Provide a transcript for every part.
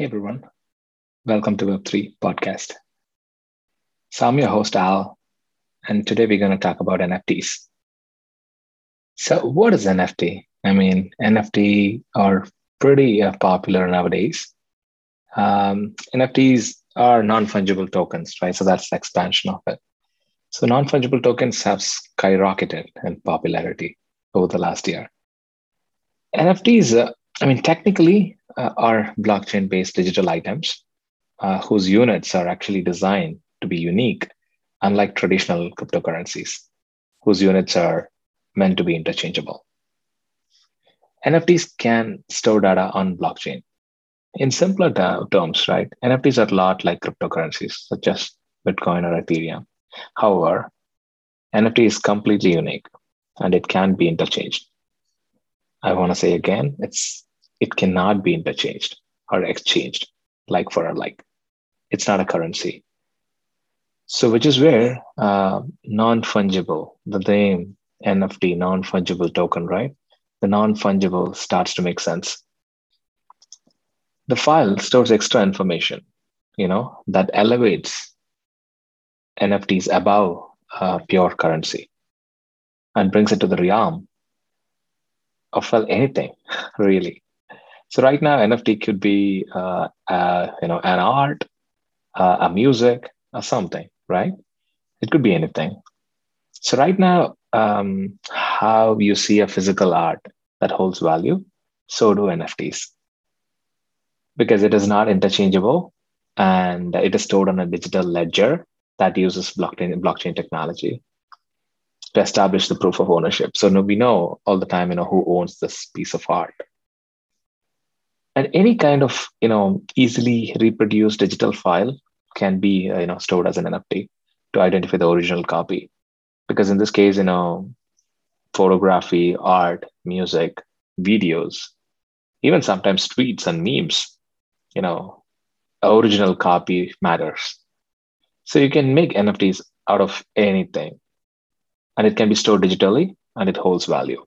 Hey everyone, welcome to Web3 podcast. So I'm your host Al, and today we're going to talk about NFTs. So what is NFT? I mean, NFT are pretty uh, popular nowadays. Um, NFTs are non-fungible tokens, right? So that's the expansion of it. So non-fungible tokens have skyrocketed in popularity over the last year. NFTs, uh, I mean, technically, uh, are blockchain based digital items uh, whose units are actually designed to be unique, unlike traditional cryptocurrencies, whose units are meant to be interchangeable. NFTs can store data on blockchain. In simpler terms, right, NFTs are a lot like cryptocurrencies, such as Bitcoin or Ethereum. However, NFT is completely unique and it can be interchanged. I want to say again, it's it cannot be interchanged or exchanged like for a like. It's not a currency. So, which is where uh, non fungible, the name NFT, non fungible token, right? The non fungible starts to make sense. The file stores extra information, you know, that elevates NFTs above uh, pure currency and brings it to the realm of well anything, really. So right now, NFT could be uh, uh, you know an art, uh, a music, or something, right? It could be anything. So right now, um, how you see a physical art that holds value, so do NFTs, because it is not interchangeable and it is stored on a digital ledger that uses blockchain blockchain technology to establish the proof of ownership. So now we know all the time, you know, who owns this piece of art and any kind of you know easily reproduced digital file can be uh, you know stored as an nft to identify the original copy. Because in this case you know photography art music videos even sometimes tweets and memes you know original copy matters. So you can make nfts out of anything and it can be stored digitally and it holds value.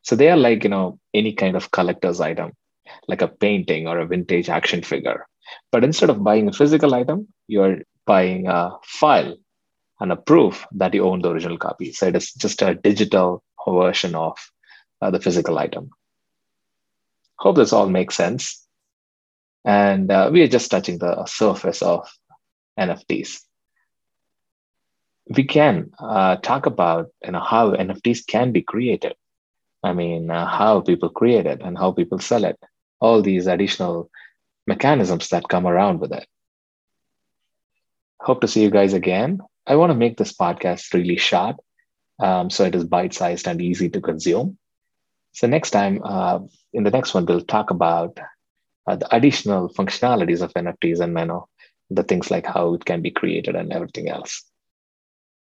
So they are like you know any kind of collector's item like a painting or a vintage action figure. But instead of buying a physical item, you're buying a file and a proof that you own the original copy. So it is just a digital version of uh, the physical item. Hope this all makes sense. And uh, we are just touching the surface of NFTs. We can uh, talk about you know, how NFTs can be created. I mean, uh, how people create it and how people sell it all these additional mechanisms that come around with it. Hope to see you guys again. I want to make this podcast really short um, so it is bite sized and easy to consume. So, next time, uh, in the next one, we'll talk about uh, the additional functionalities of NFTs and know, the things like how it can be created and everything else.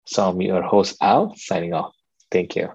So, I'm your host, Al, signing off. Thank you.